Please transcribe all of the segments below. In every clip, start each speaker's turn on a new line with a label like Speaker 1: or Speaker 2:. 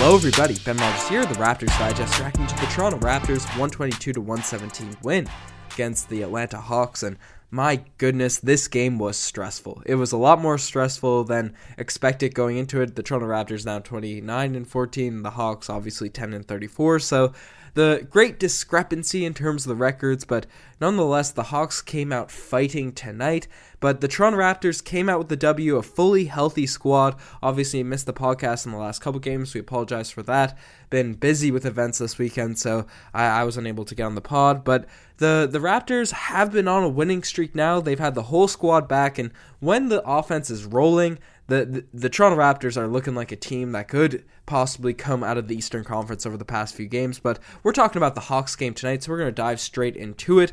Speaker 1: Hello, everybody. Ben Marcus here, the Raptors Digest, reacting to the Toronto Raptors 122 to 117 win against the Atlanta Hawks. And my goodness, this game was stressful. It was a lot more stressful than expected going into it. The Toronto Raptors now 29 and 14, the Hawks obviously 10 and 34. So the great discrepancy in terms of the records, but nonetheless, the Hawks came out fighting tonight. But the Toronto Raptors came out with the W, a fully healthy squad. Obviously, missed the podcast in the last couple games. We apologize for that. Been busy with events this weekend, so I, I was unable to get on the pod. But the the Raptors have been on a winning streak now. They've had the whole squad back, and when the offense is rolling, the, the, the Toronto Raptors are looking like a team that could possibly come out of the Eastern Conference over the past few games. But we're talking about the Hawks game tonight, so we're going to dive straight into it.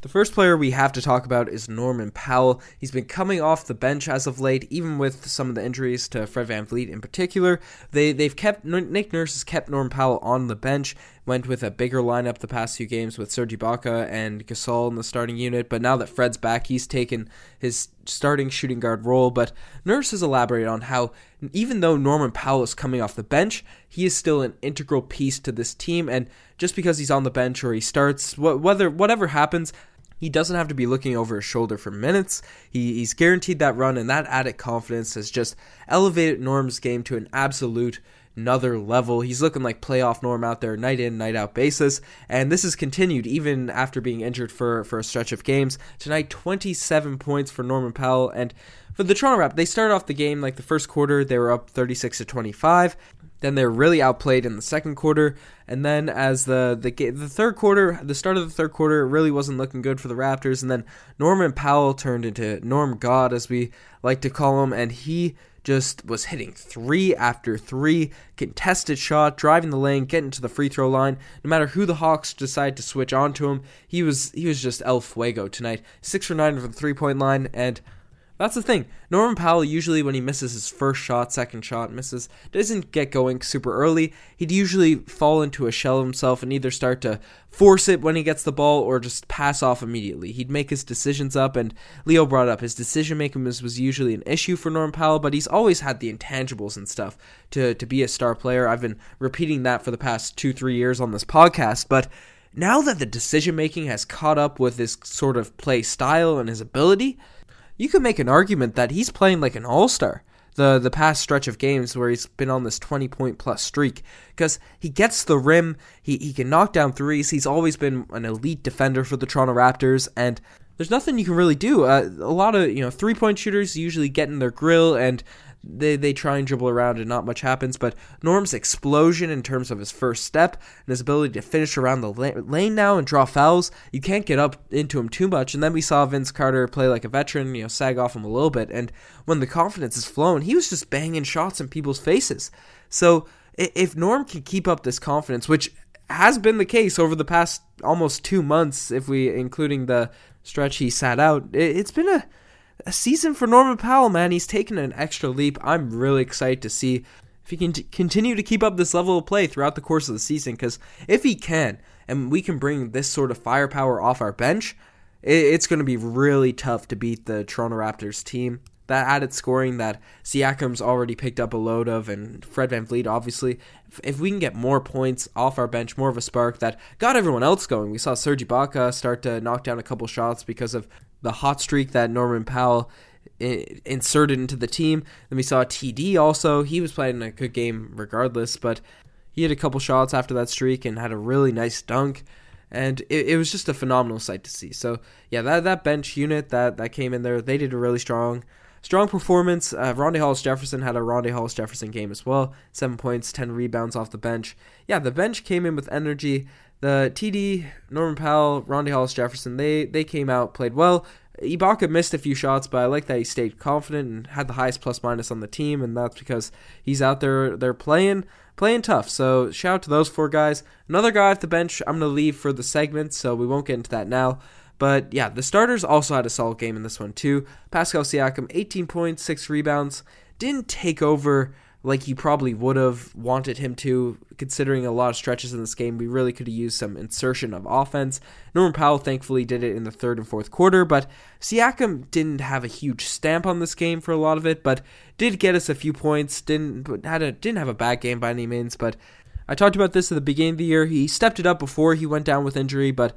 Speaker 1: The first player we have to talk about is Norman Powell. He's been coming off the bench as of late, even with some of the injuries to Fred VanVleet in particular. They they've kept Nick Nurse has kept Norman Powell on the bench. Went with a bigger lineup the past few games with Serge Ibaka and Gasol in the starting unit, but now that Fred's back, he's taken his starting shooting guard role. But Nurse has elaborated on how even though Norman Powell is coming off the bench, he is still an integral piece to this team. And just because he's on the bench or he starts, whether whatever happens, he doesn't have to be looking over his shoulder for minutes. He, he's guaranteed that run, and that added confidence has just elevated Norm's game to an absolute another level. He's looking like playoff Norm out there, night in, night out basis. And this has continued even after being injured for, for a stretch of games. Tonight, 27 points for Norman Powell. And for the Toronto Raptors, they started off the game like the first quarter, they were up 36 to 25. Then they're really outplayed in the second quarter, and then as the the the third quarter, the start of the third quarter, it really wasn't looking good for the Raptors. And then Norman Powell turned into Norm God, as we like to call him, and he just was hitting three after three, contested shot, driving the lane, getting to the free throw line. No matter who the Hawks decide to switch onto him, he was he was just el fuego tonight. Six for nine from the three point line, and that's the thing. Norman Powell usually when he misses his first shot, second shot, misses, doesn't get going super early. He'd usually fall into a shell of himself and either start to force it when he gets the ball or just pass off immediately. He'd make his decisions up and Leo brought up his decision making was, was usually an issue for Norman Powell, but he's always had the intangibles and stuff to to be a star player. I've been repeating that for the past 2-3 years on this podcast, but now that the decision making has caught up with his sort of play style and his ability, you could make an argument that he's playing like an all star the the past stretch of games where he's been on this 20 point plus streak because he gets the rim, he, he can knock down threes. He's always been an elite defender for the Toronto Raptors, and there's nothing you can really do. Uh, a lot of you know three point shooters usually get in their grill and they, they try and dribble around and not much happens. But Norm's explosion in terms of his first step and his ability to finish around the lane now and draw fouls, you can't get up into him too much. And then we saw Vince Carter play like a veteran, you know, sag off him a little bit. And when the confidence is flowing, he was just banging shots in people's faces. So if Norm can keep up this confidence, which has been the case over the past almost two months, if we including the stretch he sat out, it's been a a season for Norman Powell, man. He's taken an extra leap. I'm really excited to see if he can t- continue to keep up this level of play throughout the course of the season. Because if he can, and we can bring this sort of firepower off our bench, it- it's going to be really tough to beat the Toronto Raptors team. That added scoring that Siakam's already picked up a load of, and Fred VanVleet, obviously. If, if we can get more points off our bench, more of a spark that got everyone else going. We saw Serge Ibaka start to knock down a couple shots because of the hot streak that Norman Powell inserted into the team. Then we saw TD also. He was playing a good game regardless, but he had a couple shots after that streak and had a really nice dunk. And it, it was just a phenomenal sight to see. So yeah, that that bench unit that that came in there, they did a really strong strong performance. Uh, Rondae Hollis Jefferson had a Rondae Hollis Jefferson game as well. Seven points, ten rebounds off the bench. Yeah, the bench came in with energy. The TD, Norman Powell, Rondae Hollis Jefferson, they they came out, played well. Ibaka missed a few shots, but I like that he stayed confident and had the highest plus minus on the team, and that's because he's out there they're playing playing tough. So shout out to those four guys. Another guy off the bench I'm gonna leave for the segment, so we won't get into that now. But yeah, the starters also had a solid game in this one too. Pascal Siakam, 18 points, six rebounds, didn't take over like you probably would have wanted him to, considering a lot of stretches in this game. We really could have used some insertion of offense. Norman Powell thankfully did it in the third and fourth quarter, but Siakam didn't have a huge stamp on this game for a lot of it, but did get us a few points. Didn't had a didn't have a bad game by any means, but I talked about this at the beginning of the year. He stepped it up before he went down with injury, but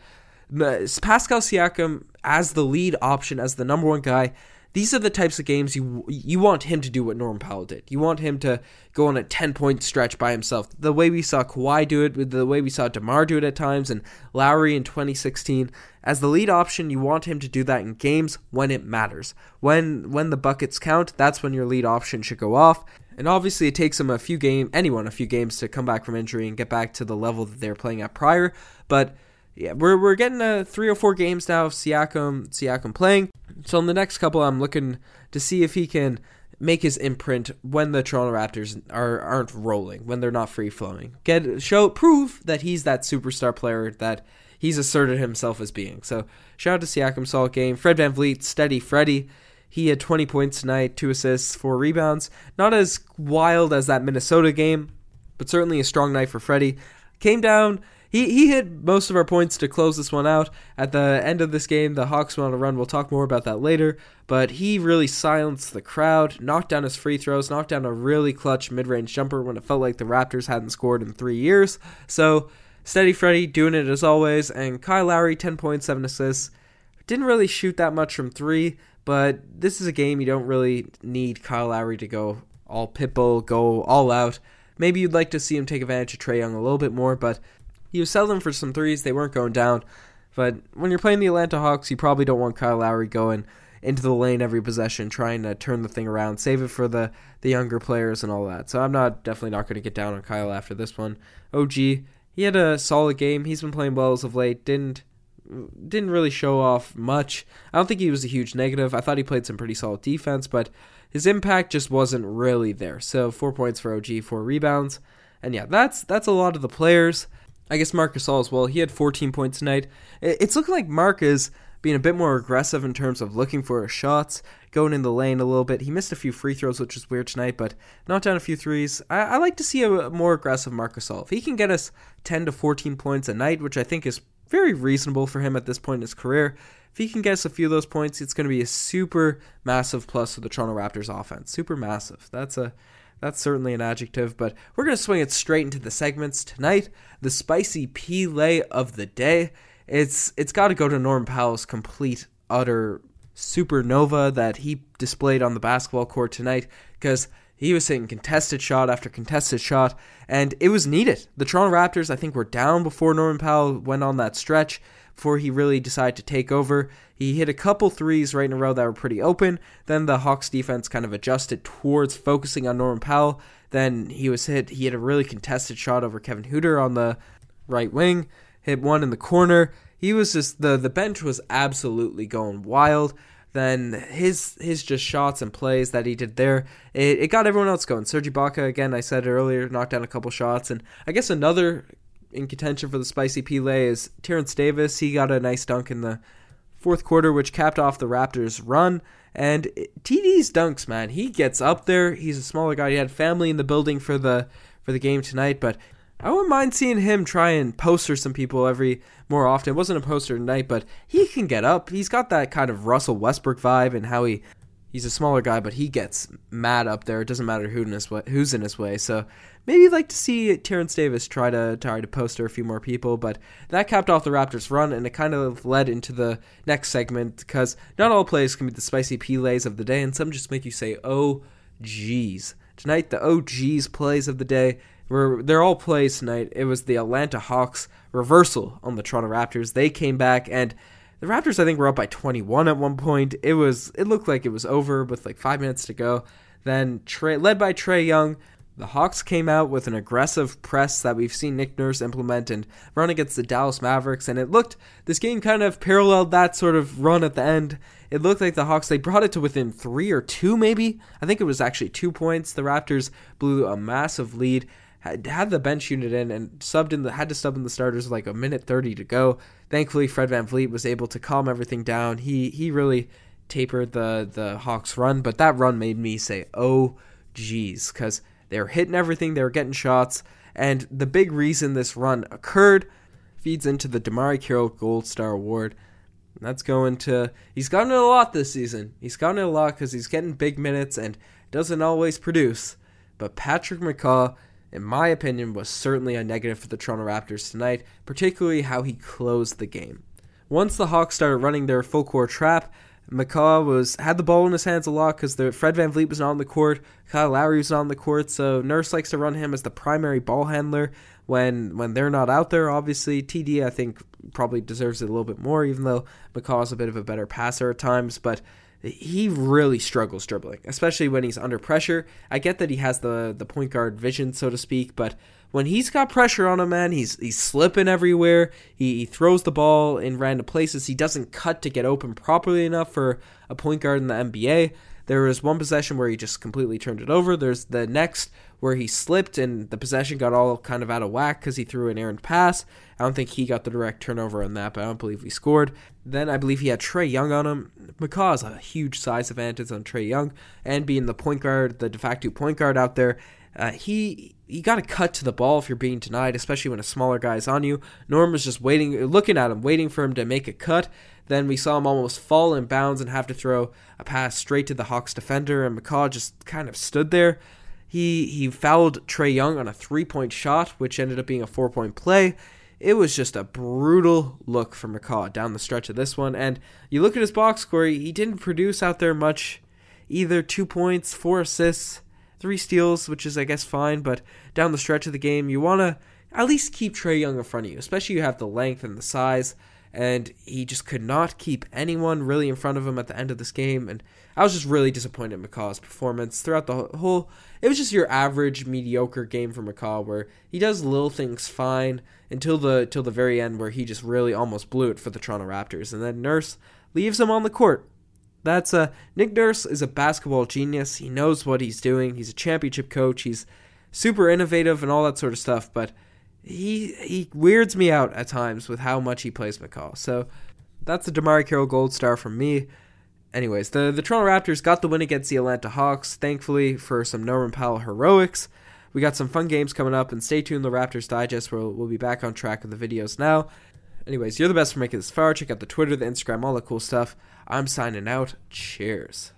Speaker 1: Pascal Siakam as the lead option, as the number one guy, these are the types of games you you want him to do what Norm Powell did. You want him to go on a 10 point stretch by himself. The way we saw Kawhi do it, the way we saw DeMar do it at times, and Lowry in 2016. As the lead option, you want him to do that in games when it matters. When when the buckets count, that's when your lead option should go off. And obviously, it takes him a few game, anyone a few games to come back from injury and get back to the level that they were playing at prior. But yeah, we're we're getting a three or four games now of Siakam Siakam playing. So in the next couple, I'm looking to see if he can make his imprint when the Toronto Raptors are aren't rolling, when they're not free flowing. Get show prove that he's that superstar player that he's asserted himself as being. So shout out to Siakam, solid game. Fred Van VanVleet, steady Freddie. He had 20 points tonight, two assists, four rebounds. Not as wild as that Minnesota game, but certainly a strong night for Freddie. Came down he he hit most of our points to close this one out. At the end of this game, the Hawks went on a run. We'll talk more about that later. But he really silenced the crowd, knocked down his free throws, knocked down a really clutch mid-range jumper when it felt like the Raptors hadn't scored in three years. So steady Freddie doing it as always, and Kyle Lowry ten points, seven assists. Didn't really shoot that much from three, but this is a game you don't really need Kyle Lowry to go all pitbull, go all out. Maybe you'd like to see him take advantage of Trae Young a little bit more, but he was settling for some threes. They weren't going down. But when you're playing the Atlanta Hawks, you probably don't want Kyle Lowry going into the lane every possession, trying to turn the thing around, save it for the, the younger players and all that. So I'm not definitely not going to get down on Kyle after this one. OG, he had a solid game. He's been playing well as of late. Didn't didn't really show off much. I don't think he was a huge negative. I thought he played some pretty solid defense, but his impact just wasn't really there. So four points for OG, four rebounds, and yeah, that's that's a lot of the players. I guess Marcus Gasol as well. He had 14 points tonight. It's looking like Mark is being a bit more aggressive in terms of looking for his shots, going in the lane a little bit. He missed a few free throws, which was weird tonight, but knocked down a few threes. I, I like to see a more aggressive Marcus Gasol. If he can get us 10 to 14 points a night, which I think is very reasonable for him at this point in his career, if he can get us a few of those points, it's going to be a super massive plus for the Toronto Raptors offense. Super massive. That's a that's certainly an adjective, but we're going to swing it straight into the segments tonight. The spicy P-lay of the day. It's it's got to go to Norm Powell's complete utter supernova that he displayed on the basketball court tonight because he was hitting contested shot after contested shot, and it was needed. The Toronto Raptors, I think, were down before Norman Powell went on that stretch, before he really decided to take over. He hit a couple threes right in a row that were pretty open. Then the Hawks defense kind of adjusted towards focusing on Norman Powell. Then he was hit. He had a really contested shot over Kevin Huerter on the right wing. Hit one in the corner. He was just the the bench was absolutely going wild. Then his his just shots and plays that he did there, it, it got everyone else going. Serge Ibaka again, I said earlier, knocked down a couple shots, and I guess another in contention for the spicy P-lay is Terrence Davis. He got a nice dunk in the fourth quarter, which capped off the Raptors' run. And TD's dunks, man, he gets up there. He's a smaller guy. He had family in the building for the for the game tonight, but I wouldn't mind seeing him try and poster some people every more often. It wasn't a poster tonight, but he can get up. He's got that kind of Russell Westbrook vibe and how he he's a smaller guy, but he gets mad up there. It doesn't matter who in his way, who's in his way. So maybe you'd like to see Terrence Davis try to try to poster a few more people, but that capped off the Raptors' run, and it kind of led into the next segment because not all plays can be the spicy P-lays of the day, and some just make you say, "Oh, geez." Tonight, the oh geez plays of the day were they're all plays tonight. It was the Atlanta Hawks reversal on the Toronto Raptors. They came back and. The Raptors, I think, were up by 21 at one point. It was, it looked like it was over with like five minutes to go. Then, Trae, led by Trae Young, the Hawks came out with an aggressive press that we've seen Nick Nurse implement and run against the Dallas Mavericks, and it looked this game kind of paralleled that sort of run at the end. It looked like the Hawks they brought it to within three or two, maybe. I think it was actually two points. The Raptors blew a massive lead, had, had the bench unit in, and subbed in the had to sub in the starters like a minute thirty to go. Thankfully, Fred VanVleet was able to calm everything down. He he really tapered the the Hawks run, but that run made me say, "Oh, geez," because They were hitting everything, they were getting shots, and the big reason this run occurred feeds into the DeMarre Carroll Gold Star Award. And that's going to. He's gotten it a lot this season. He's gotten it a lot because he's getting big minutes and doesn't always produce. But Patrick McCaw, in my opinion, was certainly a negative for the Toronto Raptors tonight, particularly how he closed the game. Once the Hawks started running their full court trap, McCaw was had the ball in his hands a lot because Fred VanVleet was not on the court, Kyle Lowry was not on the court, so Nurse likes to run him as the primary ball handler when when they're not out there. Obviously, TD I think probably deserves it a little bit more, even though McCaw's a bit of a better passer at times, but he really struggles dribbling, especially when he's under pressure. I get that he has the the point guard vision, so to speak, but when he's got pressure on him, man, he's he's slipping everywhere. He, he throws the ball in random places. He doesn't cut to get open properly enough for a point guard in the NBA. There was one possession where he just completely turned it over. There's the next where he slipped and the possession got all kind of out of whack because he threw an errant pass. I don't think he got the direct turnover on that, but I don't believe he scored. Then I believe he had Trae Young on him. McCaw has a huge size advantage on Trae Young, and being the point guard, the de facto point guard out there, uh, he you got to cut to the ball if you're being denied, especially when a smaller guy is on you. Norm was just waiting, looking at him, waiting for him to make a cut. Then we saw him almost fall in bounds and have to throw a pass straight to the Hawks defender, and McCaw just kind of stood there. He he fouled Trae Young on a three point shot, which ended up being a four point play. It was just a brutal look for McCaw down the stretch of this one. And you look at his box score, he didn't produce out there much. Either two points, four assists three steals, which is I guess fine, but down the stretch of the game, you want to at least keep Trae Young in front of you, especially you have the length and the size. And he just could not keep anyone really in front of him at the end of this game. And I was just really disappointed in McCaw's performance throughout the whole. It was just your average mediocre game for McCaw, where he does little things fine until the till the very end, where he just really almost blew it for the Toronto Raptors. And then Nurse leaves him on the court that's a Nick Nurse is a basketball genius. He knows what he's doing. He's a championship coach. He's super innovative and all that sort of stuff, but he he weirds me out at times with how much he plays McCaw. So that's the DeMarre Carroll Gold Star from me. Anyways, the, the Toronto Raptors got the win against the Atlanta Hawks, thankfully for some Norman Powell heroics. We got some fun games coming up, and stay tuned. The Raptors Digest, we'll, we'll be back on track with the videos now. Anyways, you're the best for making this far. Check out the Twitter, the Instagram, all the cool stuff. I'm signing out. Cheers.